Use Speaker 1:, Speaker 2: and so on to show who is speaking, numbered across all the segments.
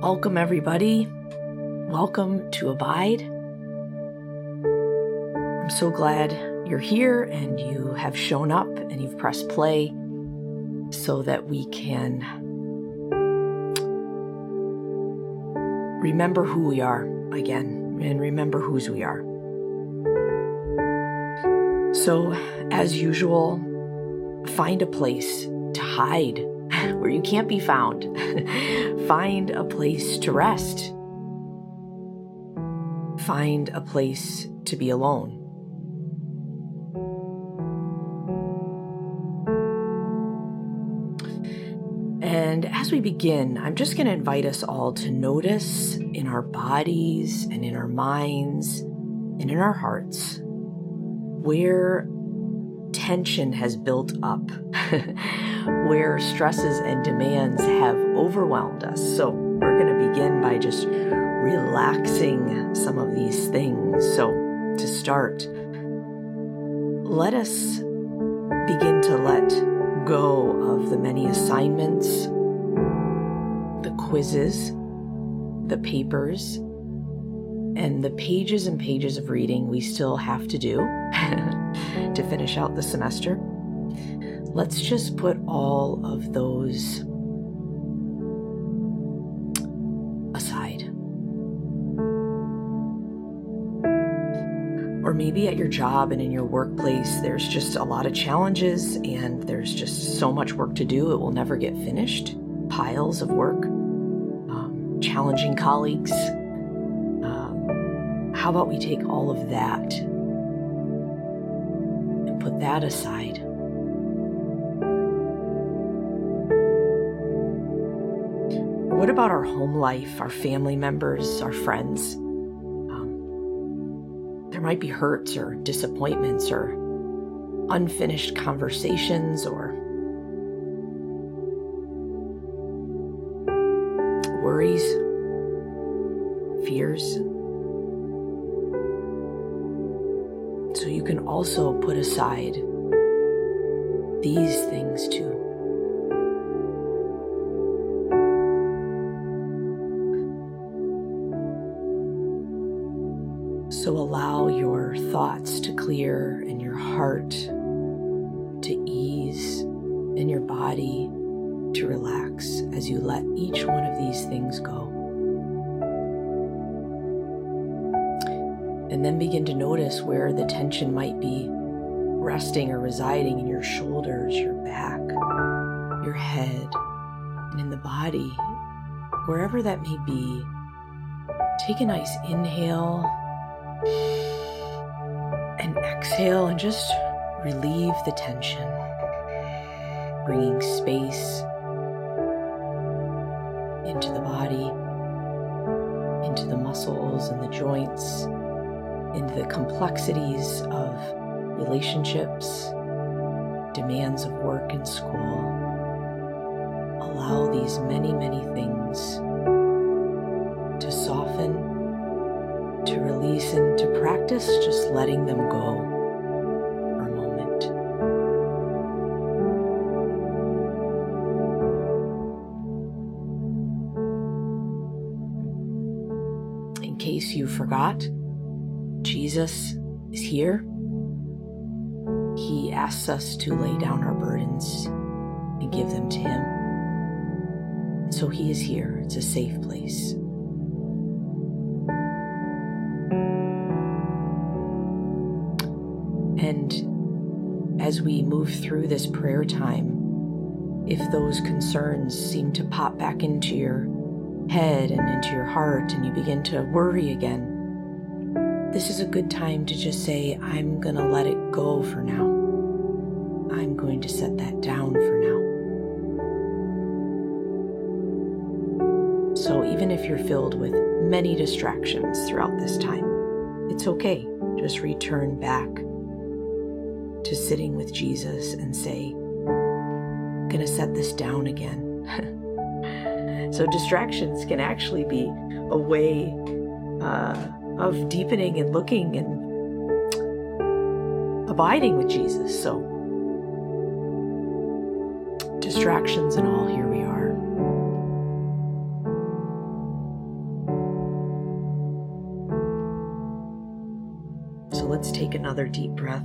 Speaker 1: Welcome, everybody. Welcome to Abide. I'm so glad you're here and you have shown up and you've pressed play so that we can remember who we are again and remember whose we are. So, as usual, find a place to hide where you can't be found. find a place to rest. Find a place to be alone. And as we begin, I'm just going to invite us all to notice in our bodies and in our minds and in our hearts where tension has built up, where stresses and demands have overwhelmed us. So, we're going to begin by just relaxing some of these things. So, to start, let us begin to let go of the many assignments, the quizzes, the papers, and the pages and pages of reading we still have to do to finish out the semester. Let's just put all of those aside. Or maybe at your job and in your workplace, there's just a lot of challenges and there's just so much work to do, it will never get finished. Piles of work, um, challenging colleagues. Um, how about we take all of that and put that aside? What about our home life, our family members, our friends? Um, there might be hurts or disappointments or unfinished conversations or worries, fears. So you can also put aside these things too. Clear and your heart to ease and your body to relax as you let each one of these things go. And then begin to notice where the tension might be resting or residing in your shoulders, your back, your head, and in the body, wherever that may be. Take a nice inhale and exhale and just relieve the tension, bringing space into the body, into the muscles and the joints, into the complexities of relationships, demands of work and school. Allow these many, many things to soften to release and to practice just letting them go for a moment. In case you forgot, Jesus is here. He asks us to lay down our burdens and give them to Him. So He is here. It's a safe place. As we move through this prayer time, if those concerns seem to pop back into your head and into your heart and you begin to worry again, this is a good time to just say, I'm going to let it go for now. I'm going to set that down for now. So, even if you're filled with many distractions throughout this time, it's okay. Just return back to sitting with Jesus and say, I'm going to set this down again. so, distractions can actually be a way uh, of deepening and looking and abiding with Jesus. So, distractions and all, here we are. So let's take another deep breath.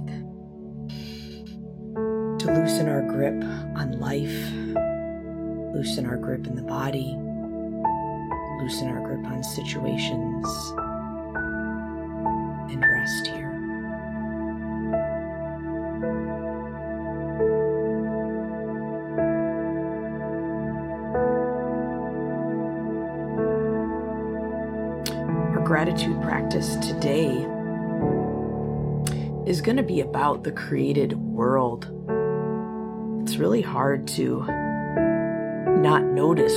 Speaker 1: To loosen our grip on life, loosen our grip in the body, loosen our grip on situations, and rest here. Our gratitude practice today is going to be about the created world. It's really hard to not notice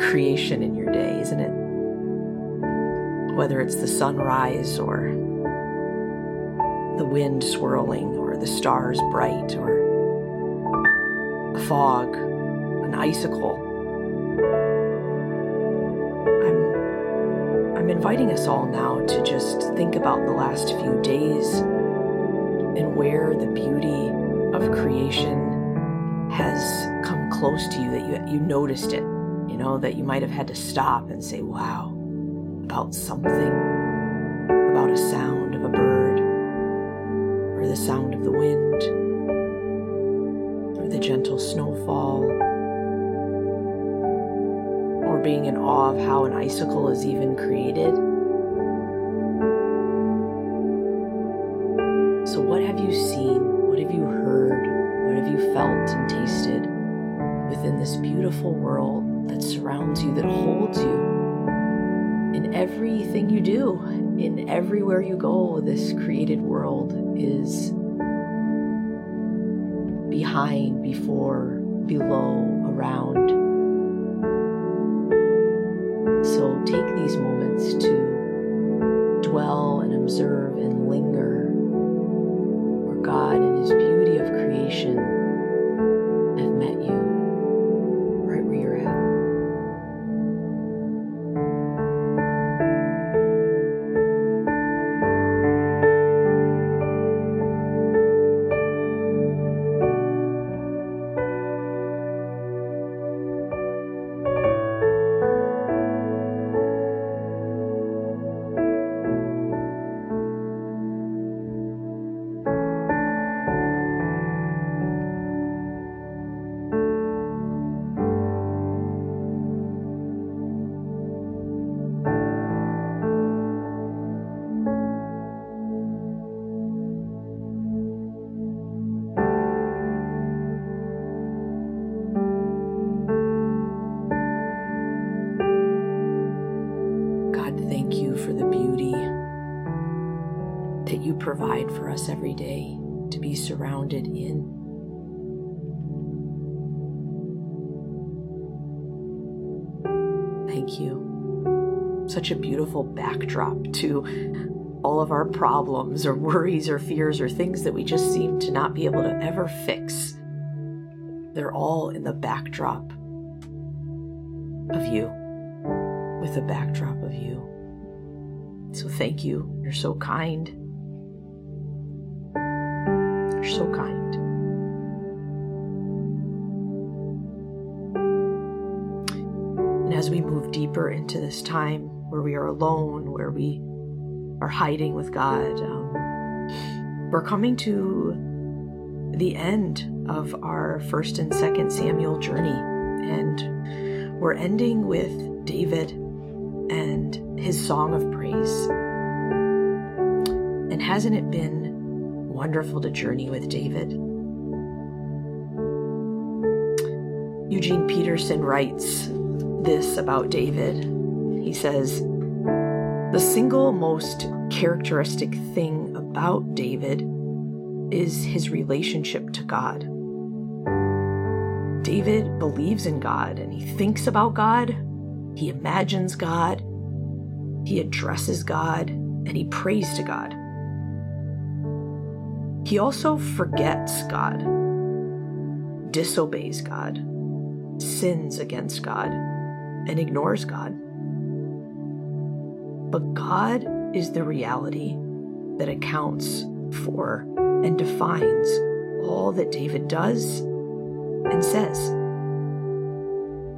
Speaker 1: creation in your day, isn't it? Whether it's the sunrise or the wind swirling or the stars bright or a fog, an icicle. I'm I'm inviting us all now to just think about the last few days and where the beauty of creation has come close to you that you you noticed it you know, that you might have had to stop and say, wow, about something, about a sound of a bird, or the sound of the wind, or the gentle snowfall, or being in awe of how an icicle is even created. So, what have you seen? This beautiful world that surrounds you, that holds you in everything you do, in everywhere you go. This created world is behind, before, below, around. So take these moments to dwell and observe and linger every day to be surrounded in. Thank you. Such a beautiful backdrop to all of our problems or worries or fears or things that we just seem to not be able to ever fix. They're all in the backdrop of you, with the backdrop of you. So thank you. You're so kind. So kind. And as we move deeper into this time where we are alone, where we are hiding with God, um, we're coming to the end of our first and second Samuel journey. And we're ending with David and his song of praise. And hasn't it been wonderful to journey with David. Eugene Peterson writes this about David. He says, The single most characteristic thing about David is his relationship to God. David believes in God and he thinks about God, he imagines God, he addresses God, and he prays to God. He also forgets God, disobeys God, sins against God, and ignores God. But God is the reality that accounts for and defines all that David does and says.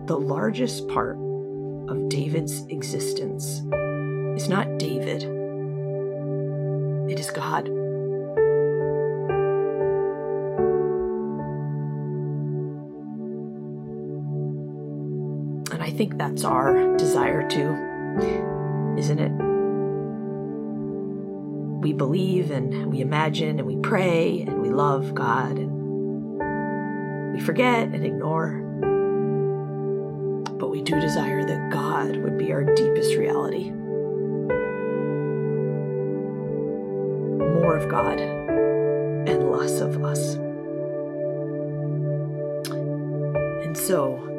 Speaker 1: The largest part of David's existence is not David, it is God. And I think that's our desire too, isn't it? We believe and we imagine and we pray and we love God and we forget and ignore. But we do desire that God would be our deepest reality. More of God and less of us. And so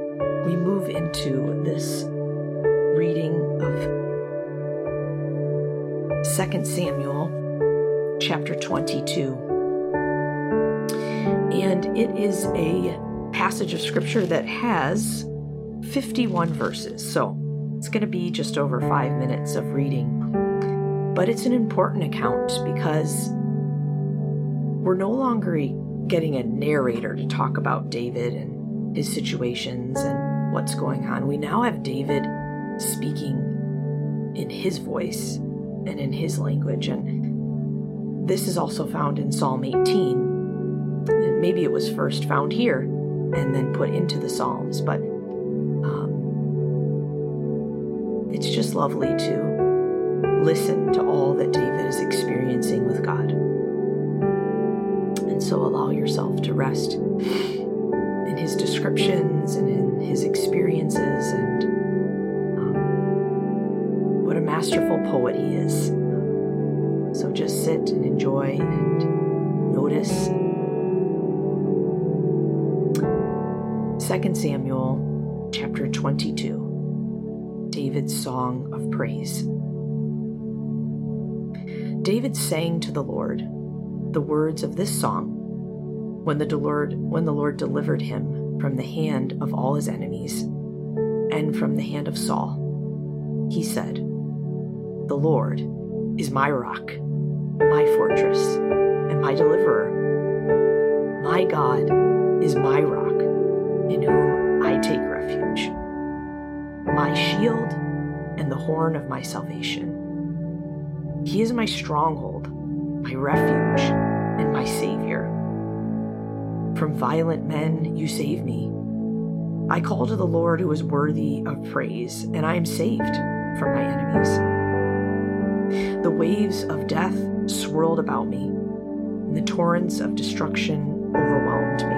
Speaker 1: we move into this reading of 2 Samuel chapter 22. And it is a passage of scripture that has 51 verses. So it's going to be just over five minutes of reading. But it's an important account because we're no longer getting a narrator to talk about David and his situations and what's going on. We now have David speaking in his voice and in his language. And this is also found in Psalm 18. And maybe it was first found here and then put into the Psalms, but um, it's just lovely to listen to all that David is experiencing with God. And so allow yourself to rest in his descriptions and his experiences and um, what a masterful poet he is. So just sit and enjoy and notice. 2 Samuel chapter 22 David's Song of Praise. David sang to the Lord the words of this song when the Lord when the Lord delivered him from the hand of all his enemies and from the hand of Saul. He said, "The Lord is my rock, my fortress, and my deliverer. My God is my rock, in whom I take refuge, my shield and the horn of my salvation. He is my stronghold, my refuge, and my Savior. From violent men you save me. I call to the Lord who is worthy of praise, and I am saved from my enemies. The waves of death swirled about me, and the torrents of destruction overwhelmed me.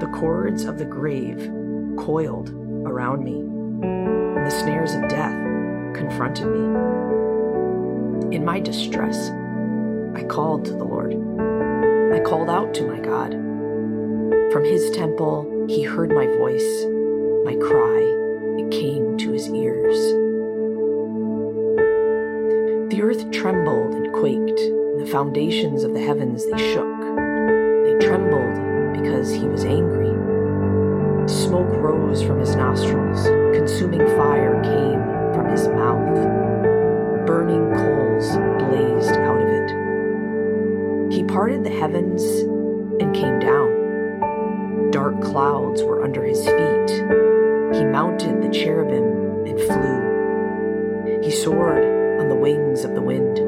Speaker 1: The cords of the grave coiled around me, and the snares of death confronted me. In my distress, I called to the Lord. Called out to my God. From his temple, he heard my voice, my cry, it came to his ears. The earth trembled and quaked, and the foundations of the heavens they shook. They trembled because he was angry. Smoke rose from his nostrils, consuming fire came from his mouth. Burning parted the heavens and came down. Dark clouds were under his feet. He mounted the cherubim and flew. He soared on the wings of the wind.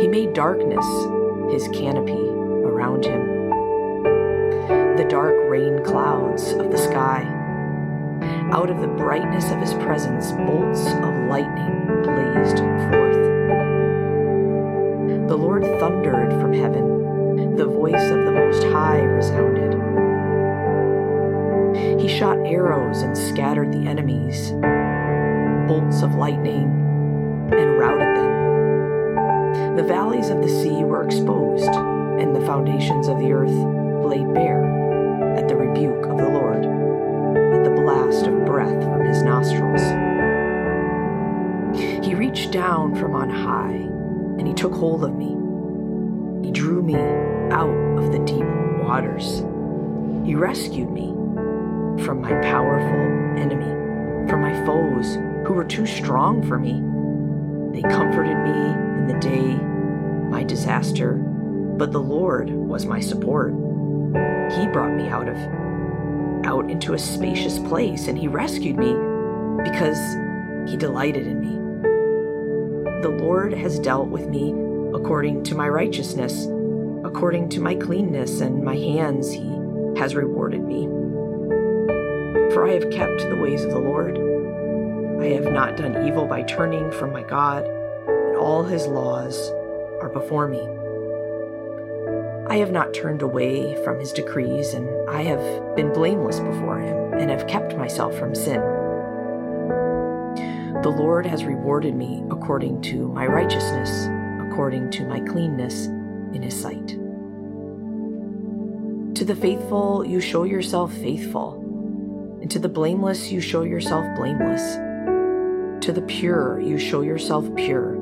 Speaker 1: He made darkness his canopy around him. The dark rain clouds of the sky. Out of the brightness of his presence, bolts of lightning blazed forth. The Lord thundered from heaven. The voice of the Most High resounded. He shot arrows and scattered the enemies, bolts of lightning, and routed them. The valleys of the sea were exposed, and the foundations of the earth laid bare at the rebuke of the Lord, at the blast of breath from his nostrils. He reached down from on high, and he took hold of me. Me out of the deep waters. He rescued me from my powerful enemy, from my foes who were too strong for me. They comforted me in the day, my disaster, but the Lord was my support. He brought me out of out into a spacious place and he rescued me because he delighted in me. The Lord has dealt with me according to my righteousness, according to my cleanness, and my hands he has rewarded me. For I have kept the ways of the Lord. I have not done evil by turning from my God, and all his laws are before me. I have not turned away from his decrees, and I have been blameless before him, and have kept myself from sin. The Lord has rewarded me according to my righteousness, according to my cleanness in his sight. To the faithful, you show yourself faithful, and to the blameless, you show yourself blameless. To the pure, you show yourself pure.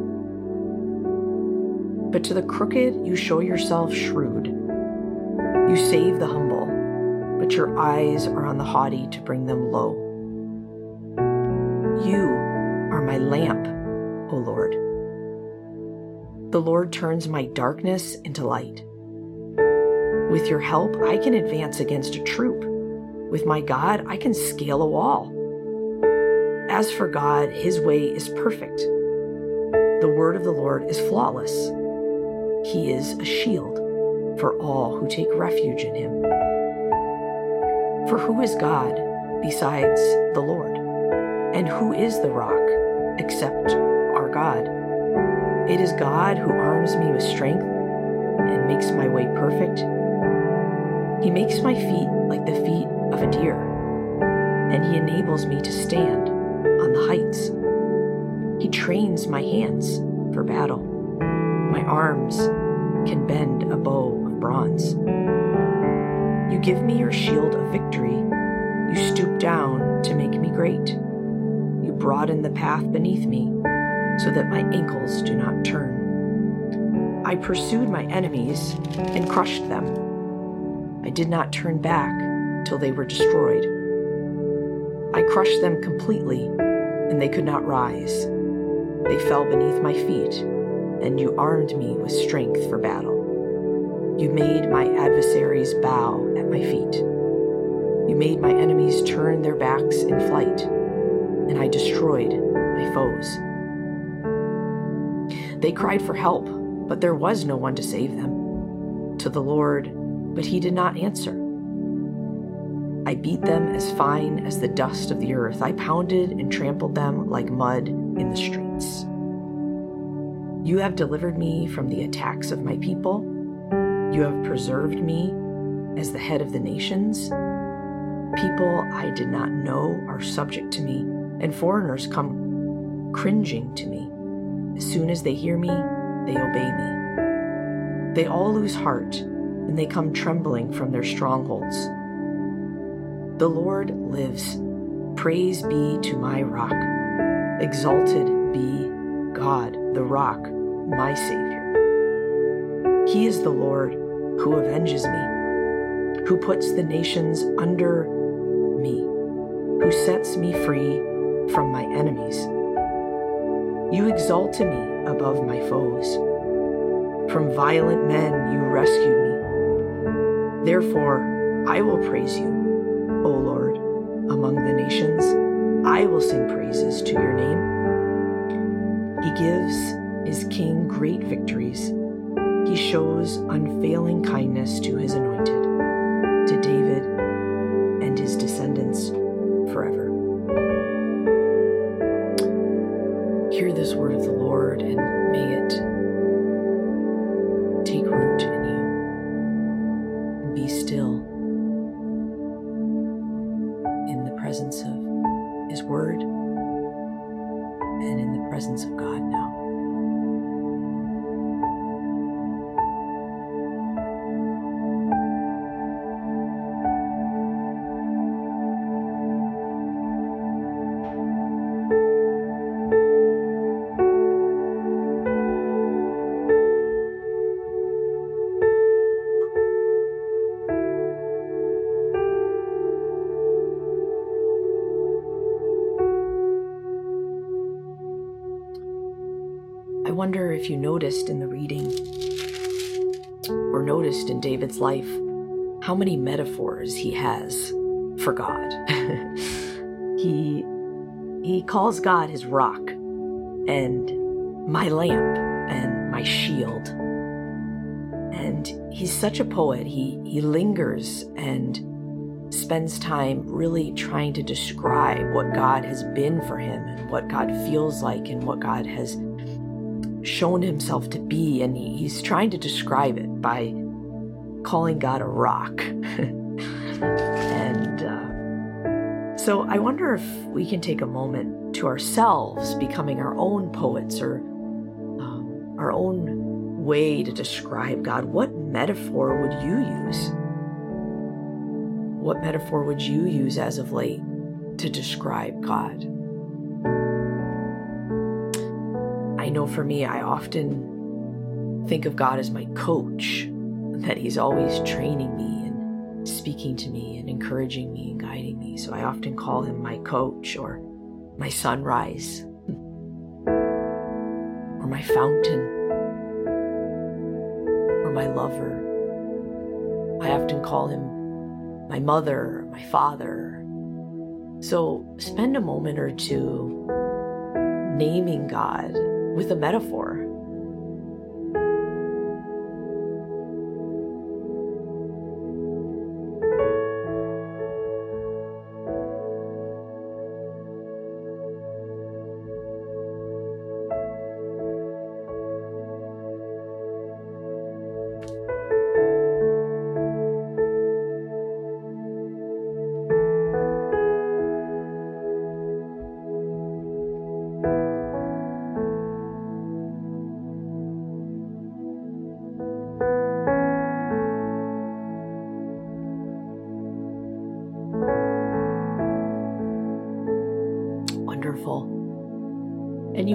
Speaker 1: But to the crooked, you show yourself shrewd. You save the humble, but your eyes are on the haughty to bring them low. You are my lamp, O Lord. The Lord turns my darkness into light. With your help, I can advance against a troop. With my God, I can scale a wall. As for God, his way is perfect. The word of the Lord is flawless. He is a shield for all who take refuge in him. For who is God besides the Lord? And who is the rock except our God? It is God who arms me with strength and makes my way perfect. He makes my feet like the feet of a deer, and he enables me to stand on the heights. He trains my hands for battle. My arms can bend a bow of bronze. You give me your shield of victory. You stoop down to make me great. You broaden the path beneath me so that my ankles do not turn. I pursued my enemies and crushed them. I did not turn back till they were destroyed. I crushed them completely, and they could not rise. They fell beneath my feet, and you armed me with strength for battle. You made my adversaries bow at my feet. You made my enemies turn their backs in flight, and I destroyed my foes. They cried for help, but there was no one to save them. To the Lord, but he did not answer. I beat them as fine as the dust of the earth. I pounded and trampled them like mud in the streets. You have delivered me from the attacks of my people. You have preserved me as the head of the nations. People I did not know are subject to me, and foreigners come cringing to me. As soon as they hear me, they obey me. They all lose heart, and they come trembling from their strongholds. The Lord lives. Praise be to my rock. Exalted be God, the rock, my Savior. He is the Lord who avenges me, who puts the nations under me, who sets me free from my enemies. You exalted me above my foes. From violent men you rescued. Therefore, I will praise you, O Lord, among the nations. I will sing praises to your name. He gives his king great victories. He shows unfailing kindness to his anointed, to David and his descendants wonder if you noticed in the reading or noticed in David's life how many metaphors he has for God. he he calls God his rock and my lamp and my shield. And he's such a poet. He he lingers and spends time really trying to describe what God has been for him and what God feels like and what God has shown himself to be. And he's trying to describe it by calling God a rock. and uh, so I wonder if we can take a moment to ourselves, becoming our own poets or um, our own way to describe God. What metaphor would you use? What metaphor would you use as of late to describe God? Know for me, I often think of God as my coach, that He's always training me and speaking to me and encouraging me and guiding me. So I often call Him my coach or my sunrise or my fountain or my lover. I often call Him my mother, my father. So spend a moment or two naming God with a metaphor.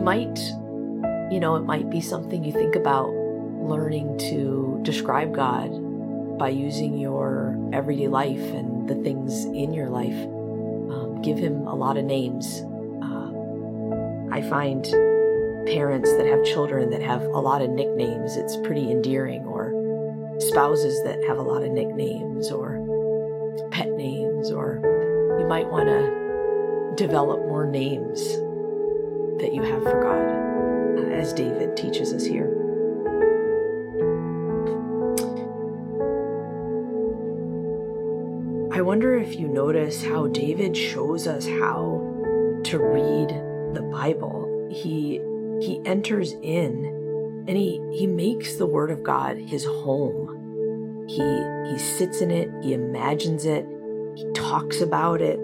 Speaker 1: Might, you know, it might be something you think about learning to describe God by using your everyday life and the things in your life. Um, give him a lot of names. Uh, I find parents that have children that have a lot of nicknames, it's pretty endearing, or spouses that have a lot of nicknames, or pet names, or you might want to develop more names that you have for God, as David teaches us here. I wonder if you notice how David shows us how to read the Bible. He he enters in and he he makes the word of God his home. He he sits in it, he imagines it, he talks about it,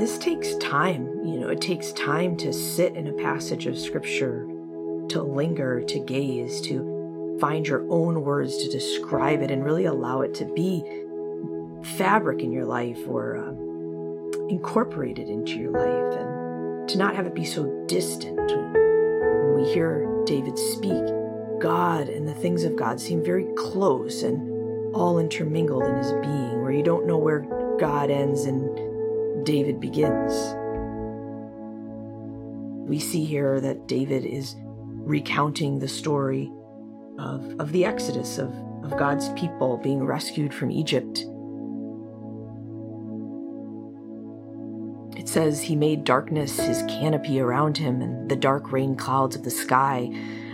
Speaker 1: this takes time. You know, it takes time to sit in a passage of scripture, to linger, to gaze, to find your own words to describe it and really allow it to be fabric in your life or um, incorporated into your life and to not have it be so distant. When we hear David speak, God and the things of God seem very close and all intermingled in his being, where you don't know where God ends and David begins. We see here that David is recounting the story of, of the Exodus, of, of God's people being rescued from Egypt. It says he made darkness his canopy around him, and the dark rain clouds of the sky.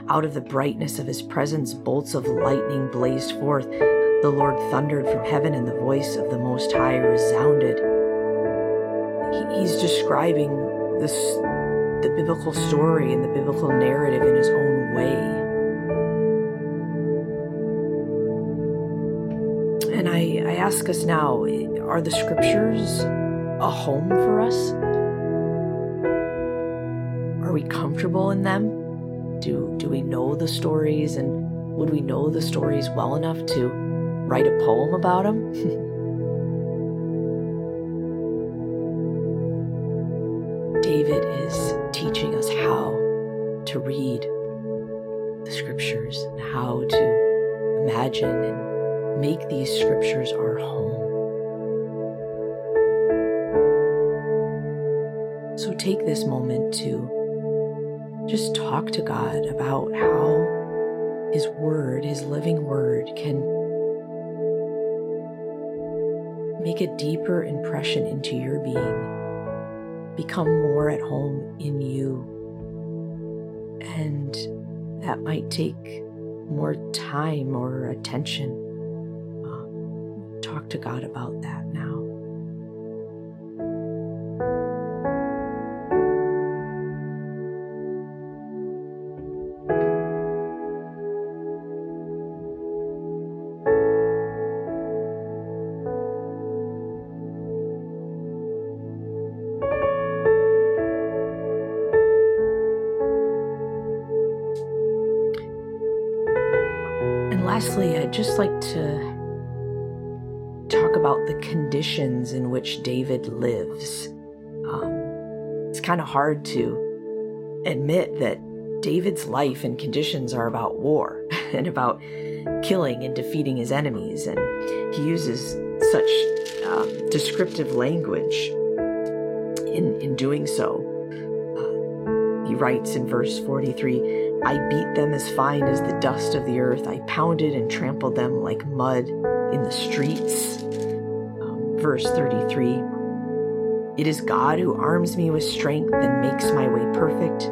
Speaker 1: Out of the brightness of his presence, bolts of lightning blazed forth. The Lord thundered from heaven, and the voice of the Most High resounded he's describing this the biblical story and the biblical narrative in his own way. And I, I ask us now are the scriptures a home for us? Are we comfortable in them? Do, do we know the stories and would we know the stories well enough to write a poem about them? David is teaching us how to read the scriptures and how to imagine and make these scriptures our home. So take this moment to just talk to God about how His Word, His living Word, can make a deeper impression into your being become more at home in you. And that might take more time or attention. Um, talk to God about that lastly, I'd just like to talk about the conditions in which David lives. Um, it's kind of hard to admit that David's life and conditions are about war and about killing and defeating his enemies, and he uses such um, descriptive language in, in doing so. Uh, he writes in verse 43 I beat them as fine as the dust of the earth. I pounded and trampled them like mud in the streets. Um, verse 33 It is God who arms me with strength and makes my way perfect.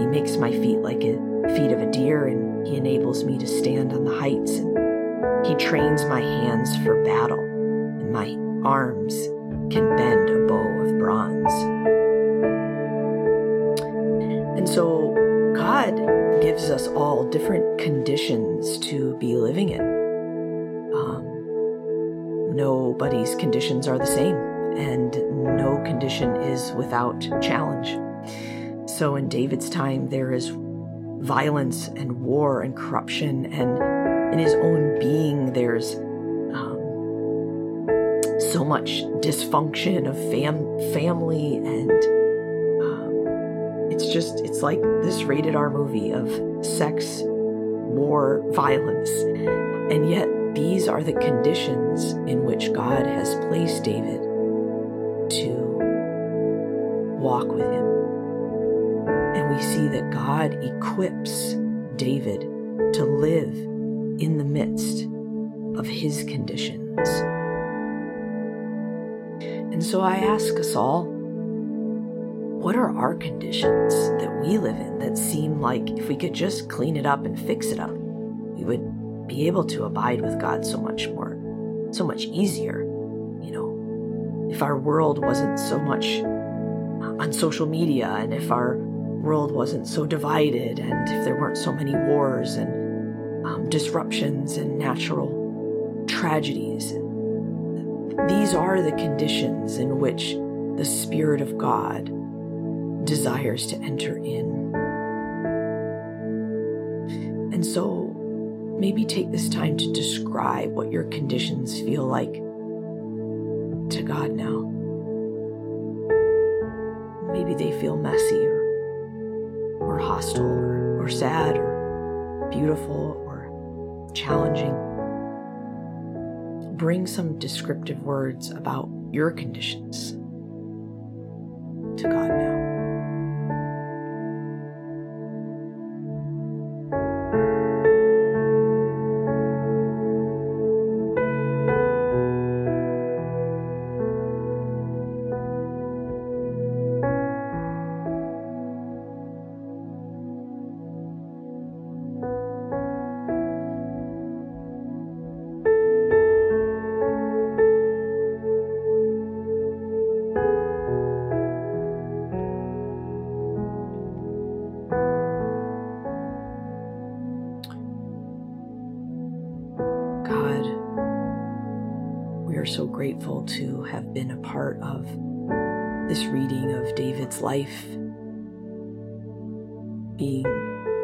Speaker 1: He makes my feet like a feet of a deer, and He enables me to stand on the heights. And He trains my hands for battle, and my arms can bend a bow of bronze. And so God gives us all different conditions to be living in. Um, nobody's conditions are the same, and no condition is without challenge. So in David's time, there is violence and war and corruption, and in his own being, there's um, so much dysfunction of fam- family and just, it's like this rated R movie of sex, war, violence. And yet, these are the conditions in which God has placed David to walk with him. And we see that God equips David to live in the midst of his conditions. And so I ask us all what are our conditions that we live in that seem like if we could just clean it up and fix it up, we would be able to abide with God so much more, so much easier? You know, if our world wasn't so much on social media and if our world wasn't so divided and if there weren't so many wars and um, disruptions and natural tragedies. These are the conditions in which the Spirit of God desires to enter in. And so maybe take this time to describe what your conditions feel like to God now. Maybe they feel messy or, or hostile or, or sad or beautiful or challenging. Bring some descriptive words about your conditions to God now. Grateful to have been a part of this reading of David's life, being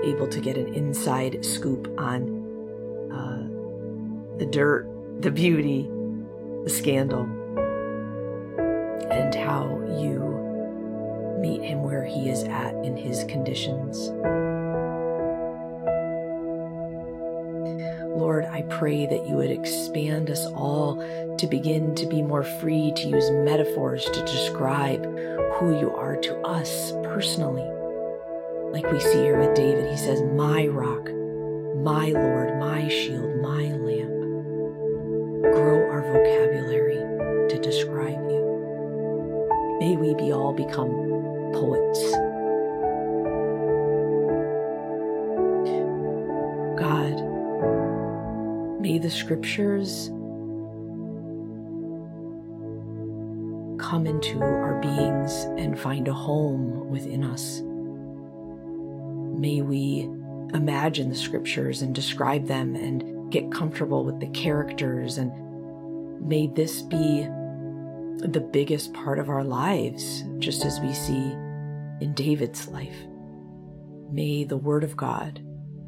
Speaker 1: able to get an inside scoop on uh, the dirt, the beauty, the scandal, and how you meet him where he is at in his conditions. Lord, I pray that you would expand us all to begin to be more free to use metaphors to describe who you are to us personally. Like we see here with David, he says, My rock, my Lord, my shield, my lamp. Grow our vocabulary to describe you. May we be all become poets. The scriptures come into our beings and find a home within us. May we imagine the scriptures and describe them and get comfortable with the characters. And may this be the biggest part of our lives, just as we see in David's life. May the Word of God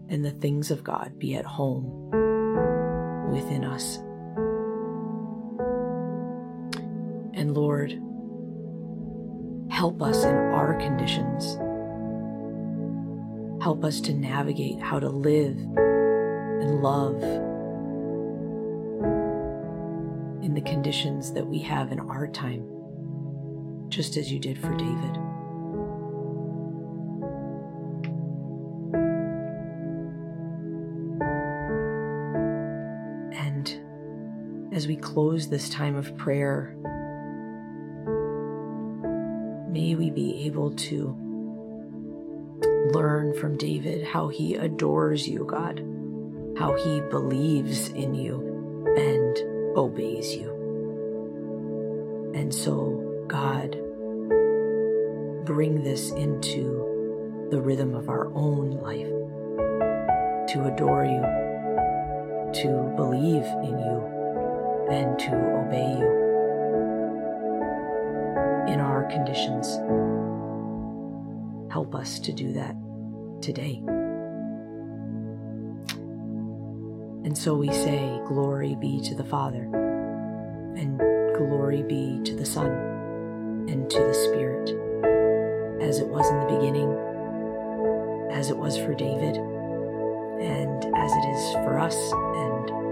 Speaker 1: and the things of God be at home within us. And Lord, help us in our conditions. Help us to navigate how to live and love in the conditions that we have in our time, just as you did for David. As we close this time of prayer, may we be able to learn from David how he adores you, God, how he believes in you and obeys you. And so, God, bring this into the rhythm of our own life to adore you, to believe in you, and to obey you in our conditions. Help us to do that today. And so we say, Glory be to the Father, and glory be to the Son, and to the Spirit, as it was in the beginning, as it was for David, and as it is for us, and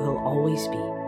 Speaker 1: will always be.